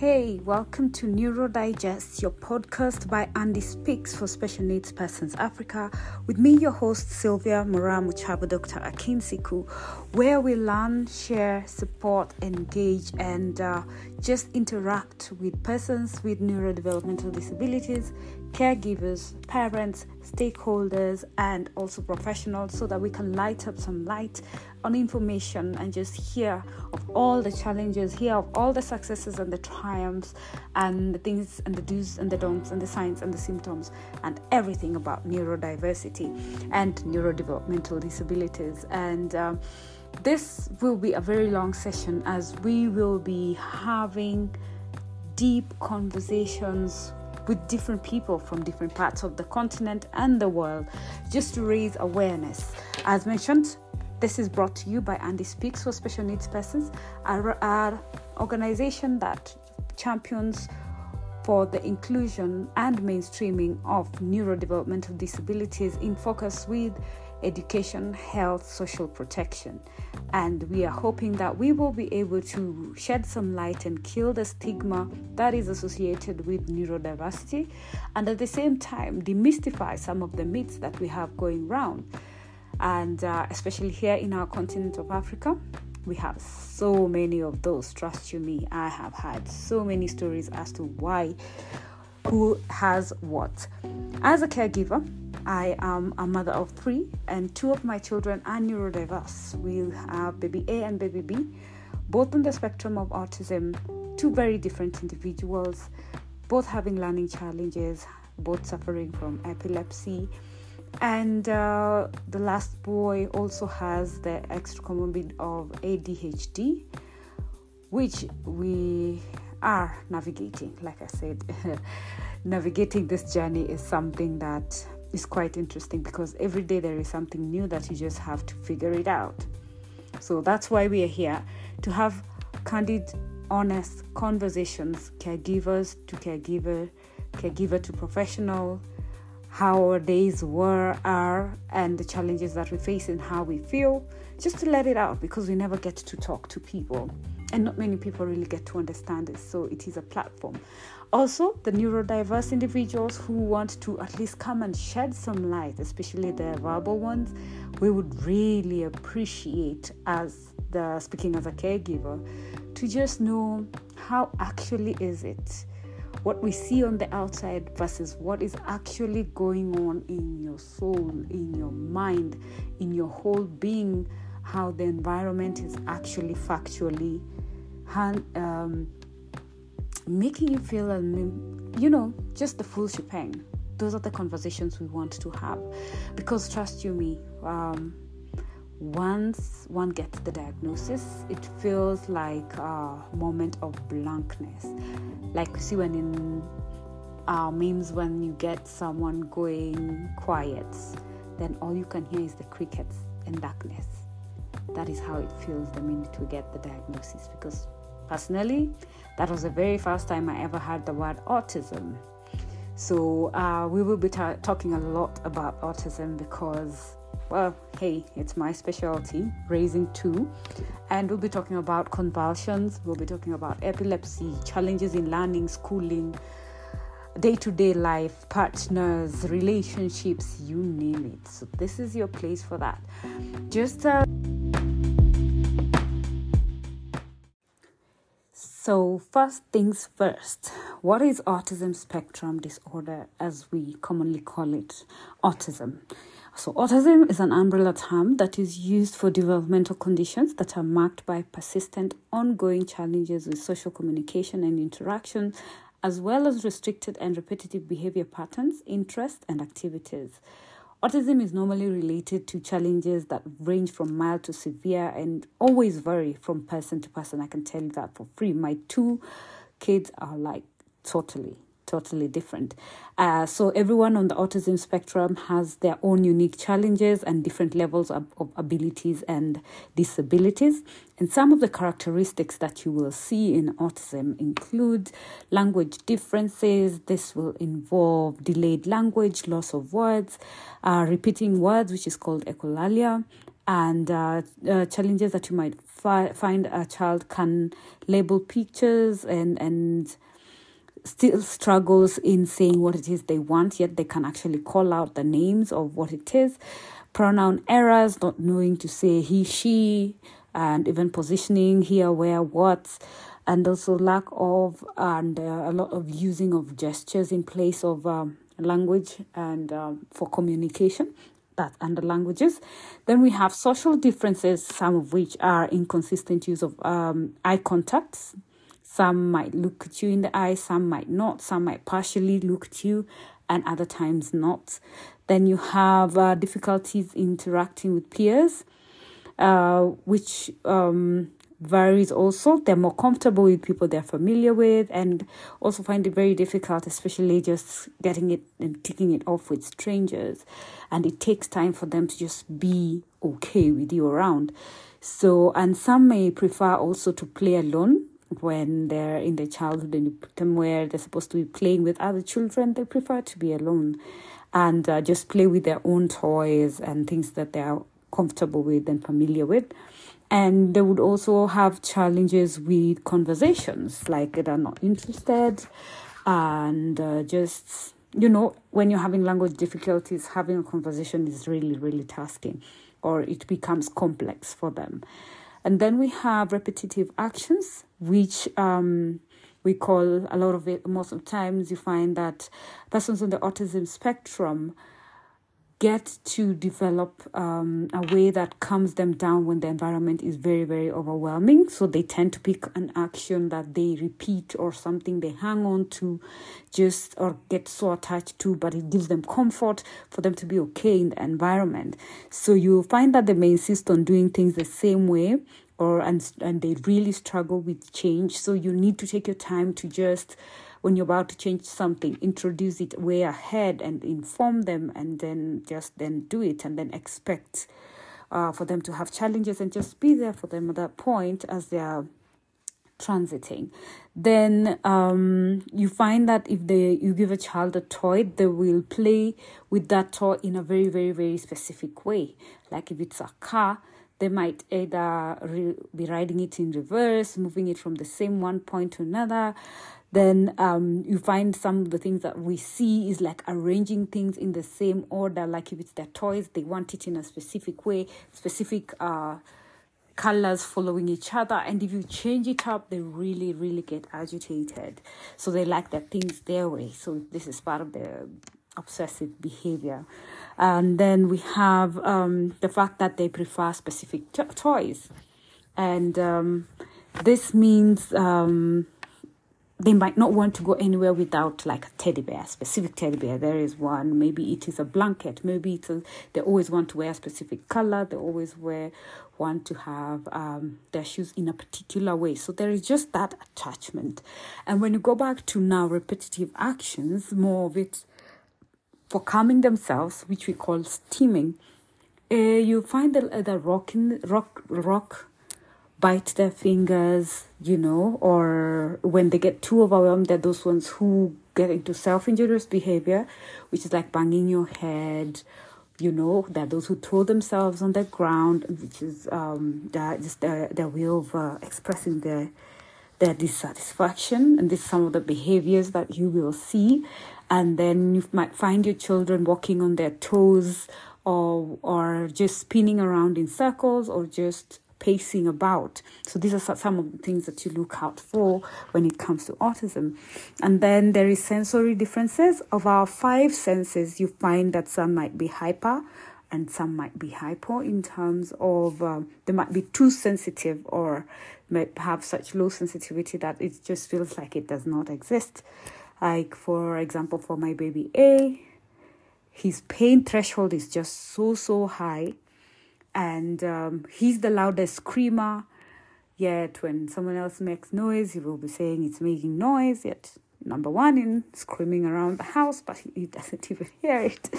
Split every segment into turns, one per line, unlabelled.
Hey, welcome to Neuro Digest, your podcast by Andy Speaks for Special Needs Persons Africa, with me, your host Sylvia Muramu Chabo, Dr. Akinsiku, where we learn, share, support, engage, and uh, just interact with persons with neurodevelopmental disabilities, caregivers, parents, stakeholders, and also professionals so that we can light up some light on information and just hear of all the challenges, hear of all the successes and the triumphs, and the things and the do's and the don'ts, and the signs and the symptoms, and everything about neurodiversity and neurodevelopmental disabilities. And um, this will be a very long session as we will be having deep conversations with different people from different parts of the continent and the world just to raise awareness. As mentioned, this is brought to you by Andy Speaks for Special Needs Persons, our, organization that champions for the inclusion and mainstreaming of neurodevelopmental disabilities in focus with education, health, social protection. And we are hoping that we will be able to shed some light and kill the stigma that is associated with neurodiversity, and at the same time, demystify some of the myths that we have going around. And uh, especially here in our continent of Africa, we have so many of those. Trust you me, I have had so many stories as to why, who has what. As a caregiver, I am a mother of three, and two of my children are neurodiverse. We have baby A and baby B, both on the spectrum of autism, two very different individuals, both having learning challenges, both suffering from epilepsy. And uh, the last boy also has the extra comorbid of ADHD, which we are navigating. Like I said, navigating this journey is something that is quite interesting because every day there is something new that you just have to figure it out. So that's why we are here to have candid, honest conversations, caregivers to caregiver, caregiver to professional, how our days were, are, and the challenges that we face and how we feel, just to let it out because we never get to talk to people. And not many people really get to understand it, so it is a platform. Also, the neurodiverse individuals who want to at least come and shed some light, especially the verbal ones, we would really appreciate as the speaking as a caregiver to just know how actually is it what we see on the outside versus what is actually going on in your soul, in your mind, in your whole being, how the environment is actually factually hand, um, making you feel, um, you know, just the full shebang. Those are the conversations we want to have. Because trust you me, um, once one gets the diagnosis, it feels like a moment of blankness. Like you see when in uh, memes, when you get someone going quiet, then all you can hear is the crickets and darkness. That is how it feels the minute we get the diagnosis. Because personally, that was the very first time I ever heard the word autism. So, uh, we will be ta- talking a lot about autism because, well, hey, it's my specialty, raising two. And we'll be talking about convulsions, we'll be talking about epilepsy, challenges in learning, schooling, day to day life, partners, relationships, you name it. So, this is your place for that. Just uh, So, first things first, what is autism spectrum disorder as we commonly call it? Autism. So, autism is an umbrella term that is used for developmental conditions that are marked by persistent, ongoing challenges with social communication and interaction, as well as restricted and repetitive behavior patterns, interests, and activities. Autism is normally related to challenges that range from mild to severe and always vary from person to person. I can tell you that for free. My two kids are like totally totally different. Uh, so everyone on the autism spectrum has their own unique challenges and different levels of, of abilities and disabilities. And some of the characteristics that you will see in autism include language differences. This will involve delayed language, loss of words, uh, repeating words, which is called echolalia, and uh, uh, challenges that you might fi- find a child can label pictures and and still struggles in saying what it is they want yet they can actually call out the names of what it is pronoun errors not knowing to say he she and even positioning here where what and also lack of and uh, a lot of using of gestures in place of um, language and um, for communication that the languages. Then we have social differences, some of which are inconsistent use of um, eye contacts. Some might look at you in the eye, some might not, some might partially look at you, and other times not. Then you have uh, difficulties interacting with peers, uh, which um, varies also. They're more comfortable with people they're familiar with and also find it very difficult, especially just getting it and ticking it off with strangers. And it takes time for them to just be okay with you around. So, and some may prefer also to play alone when they're in their childhood and you put them where they're supposed to be playing with other children, they prefer to be alone and uh, just play with their own toys and things that they're comfortable with and familiar with. And they would also have challenges with conversations like they're not interested and uh, just you know when you're having language difficulties having a conversation is really really tasking or it becomes complex for them and then we have repetitive actions which um, we call a lot of it most of times you find that persons on the autism spectrum get to develop um, a way that calms them down when the environment is very, very overwhelming. So they tend to pick an action that they repeat or something they hang on to just or get so attached to, but it gives them comfort for them to be okay in the environment. So you'll find that they may insist on doing things the same way or and and they really struggle with change. So you need to take your time to just when you're about to change something, introduce it way ahead and inform them, and then just then do it, and then expect uh, for them to have challenges and just be there for them at that point as they are transiting. Then um, you find that if they you give a child a toy they will play with that toy in a very very very specific way. Like if it's a car they might either re- be riding it in reverse moving it from the same one point to another then um, you find some of the things that we see is like arranging things in the same order. Like if it's their toys they want it in a specific way specific uh, colors following each other. And if you change it up they really really get agitated. So they like their things their way. So this is part of the obsessive behavior. And then we have um, the fact that they prefer specific toys. And um, this means um, they might not want to go anywhere without like a teddy bear, specific teddy bear. There is one. Maybe it is a blanket. Maybe it's a, they always want to wear a specific color. They always wear want to have um, their shoes in a particular way. So there is just that attachment. And when you go back to now repetitive actions, more of it for calming themselves, which we call stimming, uh, you find the, the rocking rock rock bite their fingers, you know, or when they get too overwhelmed, they're those ones who get into self injurious behavior, which is like banging your head. You know, there are those who throw themselves on the ground, which is um, just their, their way of uh, expressing their their dissatisfaction. And this is some of the behaviors that you will see. And then you might find your children walking on their toes or or just spinning around in circles or just pacing about. So these are some of the things that you look out for when it comes to autism. And then there is sensory differences. Of our five senses, you find that some might be hyper and some might be hypo in terms of um, they might be too sensitive or might have such low sensitivity that it just feels like it does not exist. Like, for example, for my baby A, his pain threshold is just so, so high and um, he's the loudest screamer. Yet when someone else makes noise, he will be saying it's making noise. Yet number one in screaming around the house, but he, doesn't even hear it.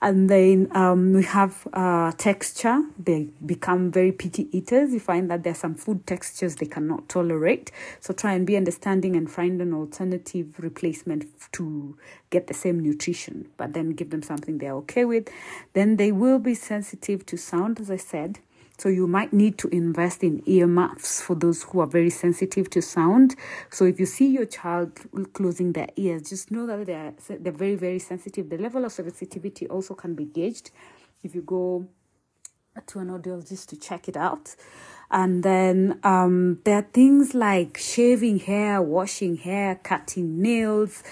And then um, we have uh, texture. They become very picky eaters. You find that there are some food textures they cannot tolerate. So try and be understanding and find an alternative replacement to get the same nutrition, but then give them something they're okay with. Then they will be sensitive to sound, as I said So you might need to invest in ear muffs for those who are very sensitive to sound. So if you see your child closing their ears, just know that they're they're very very sensitive. The level of sensitivity also can be gauged if you go to an audiologist to check it out. And then um, there are things like shaving hair, washing hair, cutting nails.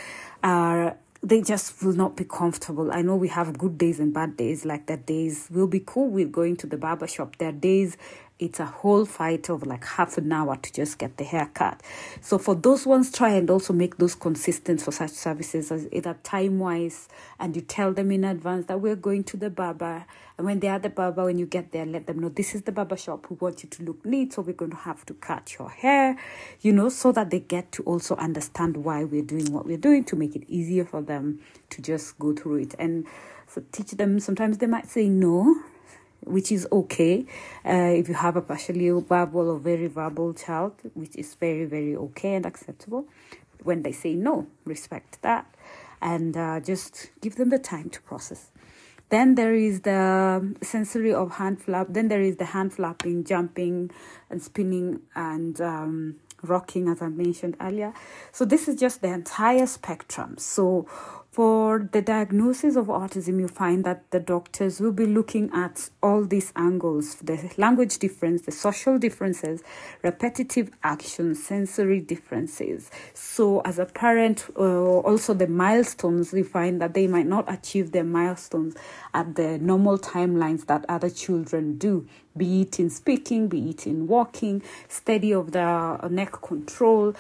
Uh, they just will not be comfortable. I know we have good days and bad days. Like that days will be cool with going to the barber shop. There are days it's a whole fight of like half an hour to just get the haircut. So for those ones, try and also make those consistent for such services as either time wise and you tell them in advance that we're going to the barber. And when they are the barber, when you get there, let them know this is the barber shop. We want you to look neat, so we're going to have to cut your hair, you know, so that they get to also understand why we're doing what we're doing to make it easier for them to just go through it. And so teach them sometimes they might say no which is okay uh, if you have a partially verbal or very verbal child, which is very, very okay and acceptable. When they say no, respect that and uh, just give them the time to process. Then there is the sensory of hand flap. Then there is the hand flapping, jumping, and spinning, and um, rocking, as I mentioned earlier. So this is just the entire spectrum. So for the diagnosis of autism, you find that the doctors will be looking at all these angles the language difference, the social differences, repetitive actions, sensory differences. So, as a parent, uh, also the milestones, we find that they might not achieve their milestones at the normal timelines that other children do, be it in speaking, be it in walking, steady of the neck control,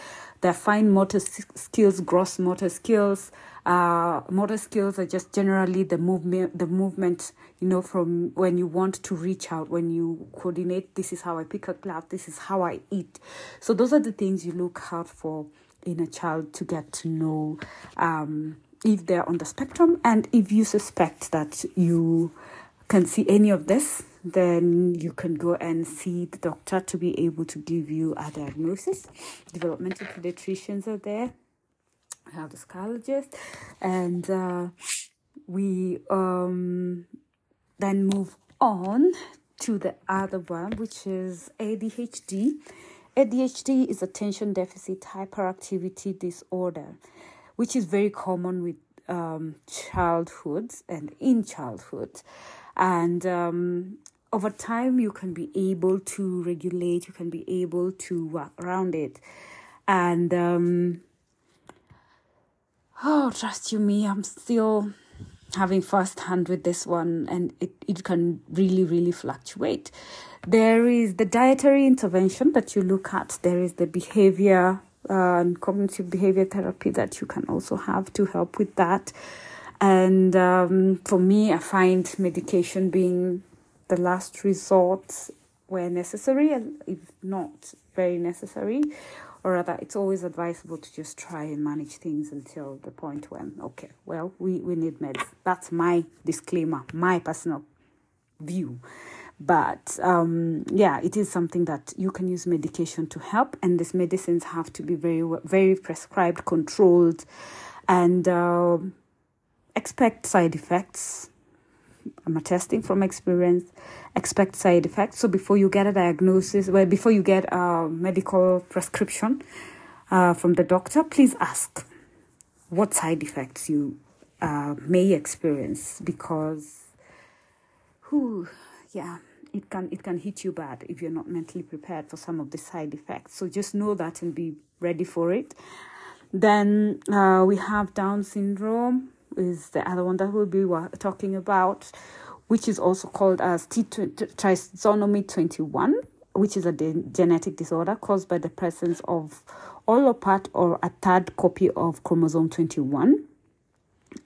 their fine motor skills, gross motor skills. Uh, motor skills are just generally the movement, the movement, you know, from when you want to reach out, when you coordinate. This is how I pick a class. This is how I eat. So those are the things you look out for in a child to get to know um, if they're on the spectrum, and if you suspect that you can see any of this, then you can go and see the doctor to be able to give you a diagnosis. Developmental pediatricians are there have the psychologist, and uh, we um, then move on to the other one, which is ADHD. ADHD is attention deficit hyperactivity disorder, which is very common with um, childhood and in childhood. And um, over time, you can be able to regulate, you can be able to work around it. And um, oh, trust you me, I'm still having first hand with this one and it, it can really, really fluctuate. There is the dietary intervention that you look at, there is the behavior uh, and cognitive behavior therapy that you can also have to help with that. And um, for me, I find medication being the last resort where necessary, and if not very necessary, or rather it's always advisable to just try and manage things until the point when okay well we, we need meds. That's my disclaimer my personal view. But um, yeah it is something that you can use medication to help and these medicines have to be very very prescribed controlled and uh, expect side effects I'm attesting from experience, expect side effects. So before you get a diagnosis, well, before you get a medical prescription uh, from the doctor, please ask what side effects you uh, may experience because, who, yeah, it can it can hit you bad if you're not mentally prepared for some of the side effects. So just know that and be ready for it. Then uh, we have Down syndrome is the other one that we'll be talking about, which is also called as T trisomy 21, which is a de- genetic disorder caused by the presence of all or part or a third copy of chromosome 21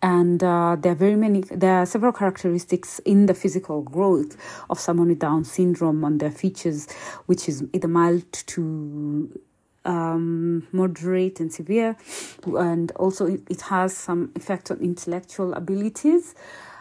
and uh, there are very many there are several characteristics in the physical growth of someone with down syndrome on their features which is either mild to um, moderate and severe, and also it, it, has some effect on intellectual abilities.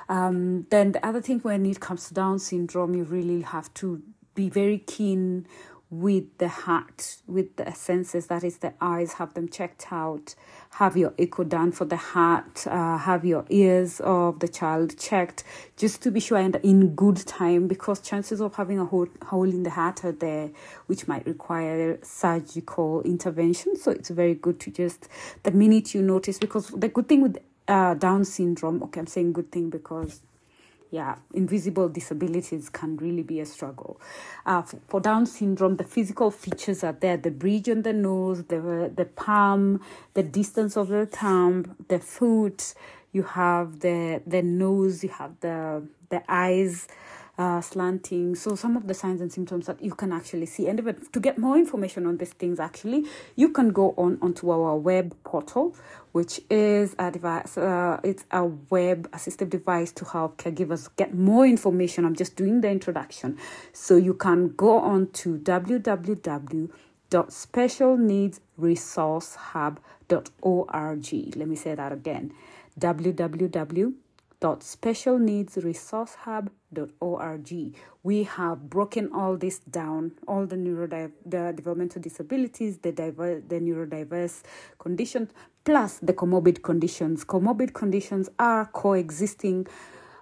Um, then the other thing when it comes to Down syndrome, you really have to be very keen with the heart, with the senses, that is the eyes, have them checked out, have your echo done for the heart, uh, have your ears of the child checked, just to be sure and in good time because chances of having a hole, hole in the heart are there, which might require surgical intervention. So it's very good to just, the minute you notice, because the good thing with uh, Down syndrome, okay, I'm saying good thing because yeah, invisible disabilities can really be a struggle. Uh, for, for, Down syndrome, the physical features are there: the bridge on the nose, the the palm, the distance of the thumb, the foot. You have the the nose. You have the the eyes uh, slanting. So some of the signs and symptoms that you can actually see. And even to get more information on these things, actually, you can go on onto our web portal, which is a device. Uh, it's a web assistive device to help caregivers get more information. I'm just doing the introduction, so you can go on to www.specialneedsresourcehub.org. Let me say that again www www.specialneedsresourcehub.org. We have broken all this down, all the neurodiv- the developmental disabilities, the diver- the neurodiverse conditions, plus the comorbid conditions. Comorbid conditions are coexisting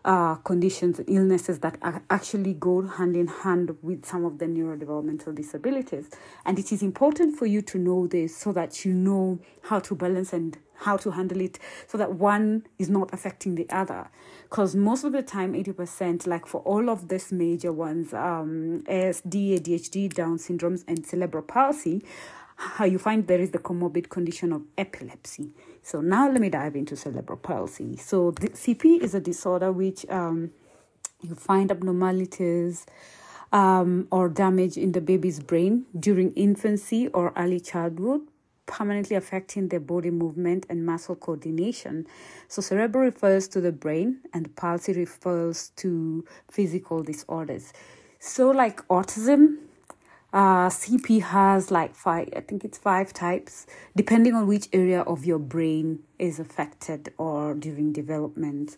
uh, conditions, illnesses that actually go hand in hand with some of the neurodevelopmental disabilities. And it is important for you to know this so that you know how to balance and how to handle it so that one is not affecting the other. Because most of the time, 80%, like for all of these major ones, um, ASD, ADHD, Down syndromes, and cerebral palsy, how you find there is the comorbid condition of epilepsy. So now let me dive into cerebral palsy. So the CP is a disorder which um, you find abnormalities um, or damage in the baby's brain during infancy or early childhood, permanently affecting their body movement and muscle coordination. So, cerebral refers to the brain, and palsy refers to physical disorders. So, like autism, uh, CP has like five, I think it's five types, depending on which area of your brain is affected or during development.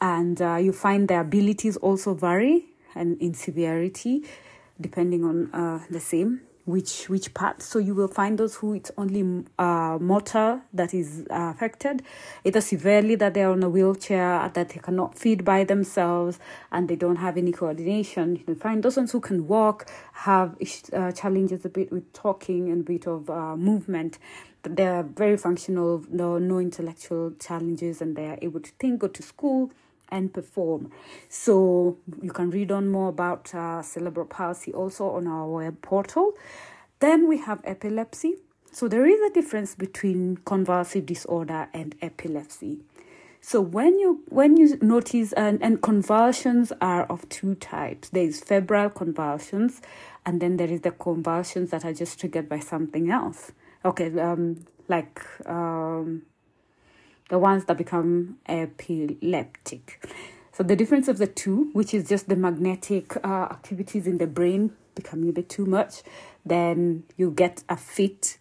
And uh, you find the abilities also vary and in severity, depending on uh, the same which which part. So you will find those who it's only uh, motor that is uh, affected. Either severely that they're on a wheelchair that they cannot feed by themselves and they don't have any coordination. You can find those ones who can walk have uh, challenges a bit with talking and a bit of uh, movement. They're very functional no no intellectual challenges and they are able to think go to school and perform. So you can read on more about uh, cerebral palsy also on our web portal. Then we have epilepsy. So there is a difference between convulsive disorder and epilepsy. So when you when you notice and, and convulsions are of two types. There is febrile convulsions, and then there is the convulsions that are just triggered by something else. Okay, um, like um, the ones that become epileptic. So the difference of the two, which is just the magnetic uh, activities in the brain becoming a bit too much, then you get a fit.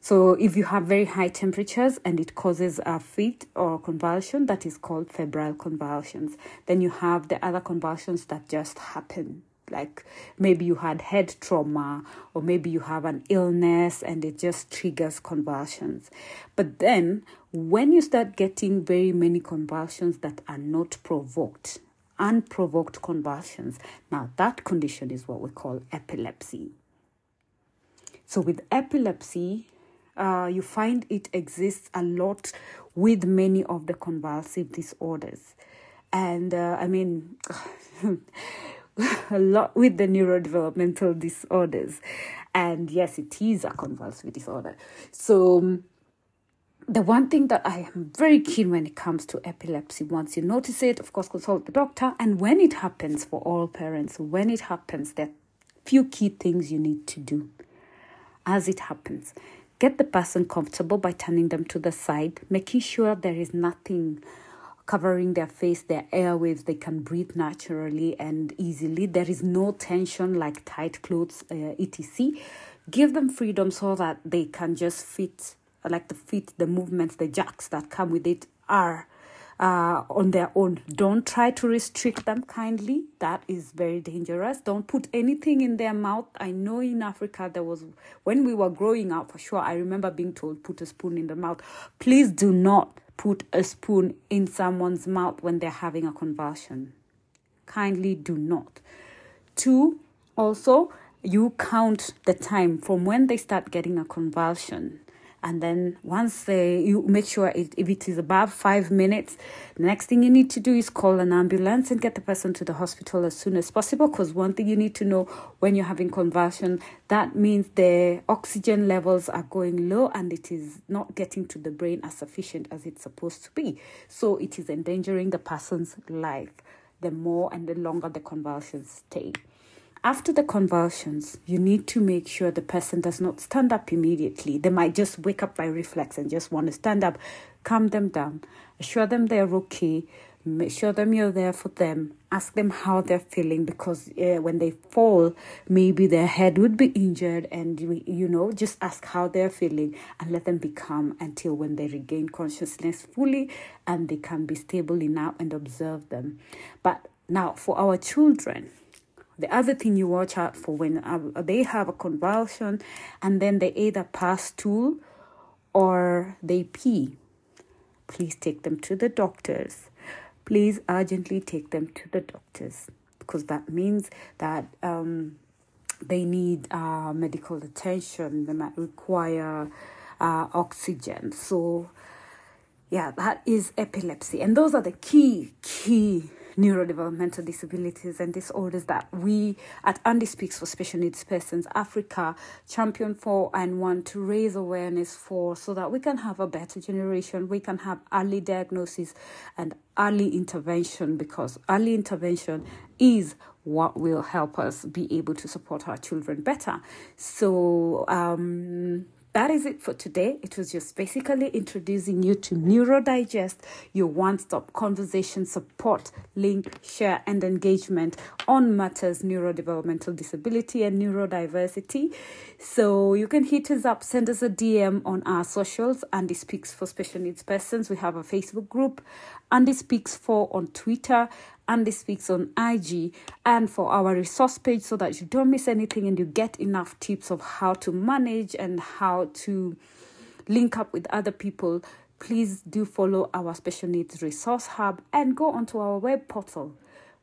So if you have very high temperatures and it causes a fit or convulsion, that is called febrile convulsions. Then you have the other convulsions that just happen like maybe you had head trauma or maybe you have an illness and it just triggers convulsions. But then when you start getting very many convulsions that are not provoked unprovoked convulsions now that condition is what we call epilepsy. So with epilepsy uh, you find it exists a lot with many of the convulsive disorders. And uh, i mean a lot with the neurodevelopmental disorders. And yes, it is a convulsive disorder. So, um, the one thing that I am very keen when it comes to epilepsy, once you notice it, of course, consult the doctor. And when it happens for all parents, when it happens, there are few key things you need to do as it happens. Get the person comfortable by turning them to the side, making sure there is nothing covering their face, their airways, they can breathe naturally and easily. There is no tension like tight clothes, uh, etc. Give them freedom so that they can just fit, like the fit, the movements, the jacks that come with it are uh, on their own. Don't try to restrict them kindly. That is very dangerous. Don't put anything in their mouth. I know in Africa there was, when we were growing up, for sure, I remember being told, put a spoon in the mouth. Please do not put a spoon in someone's mouth when they're having a convulsion. Kindly do not. Two, also, you count the time from when they start getting a convulsion and then once you make sure it, if it is above five minutes the next thing you need to do is call an ambulance and get the person to the hospital as soon as possible because one thing you need to know when you're having convulsion that means the oxygen levels are going low and it is not getting to the brain as sufficient as it's supposed to be. So it is endangering the person's life. The more and the longer the convulsions stay after the convulsions, you need to make sure the person does not stand up immediately. They might just wake up by reflex and just want to stand up. Calm them down. Assure them they're okay. Make sure them you're there for them. Ask them how they're feeling because uh, when they fall, maybe their head would be injured, and you, you know, just ask how they're feeling and let them be calm until when they regain consciousness fully and they can be stable enough and observe them. But now, for our children, the other thing you watch out for when uh, they have a convulsion and then they either pass stool or they pee, please take them to the doctors. Please urgently take them to the doctors because that means that um, they need uh, medical attention. They might require uh, oxygen. So, yeah, that is epilepsy. And those are the key, key neurodevelopmental disabilities and disorders that we at Andy Speaks for Special Needs Persons Africa champion for and want to raise awareness for so that we can have a better generation, we can have early diagnosis and early intervention because early intervention is what will help us be able to support our children better. So, um, that is it for today. It was just basically introducing you to Neurodigest, your one stop conversation support, link, share, and engagement on matters neurodevelopmental disability and neurodiversity. So you can hit us up, send us a DM on our socials. Andy Speaks for Special Needs Persons. We have a Facebook group, Andy Speaks for on Twitter, Andy Speaks on IG and for our resource page so that you don't miss anything and you get enough tips of how to manage and how to link up with other people. Please do follow our special needs resource hub and go onto our web portal.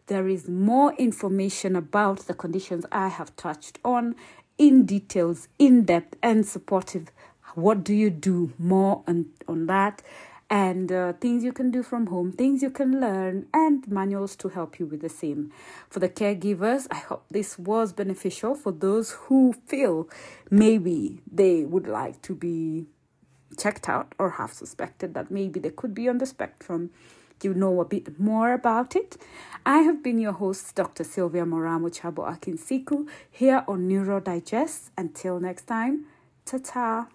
There is more information about the conditions I have touched on in details, in depth, and supportive. What do you do more on, on that? And uh, things you can do from home, things you can learn, and manuals to help you with the same. For the caregivers, I hope this was beneficial for those who feel maybe they would like to be checked out or have suspected that maybe they could be on the spectrum. You know a bit more about it. I have been your host, Dr. Sylvia Moramu Chabo Akinsiku, here on Neuro Digest. Until next time, ta ta.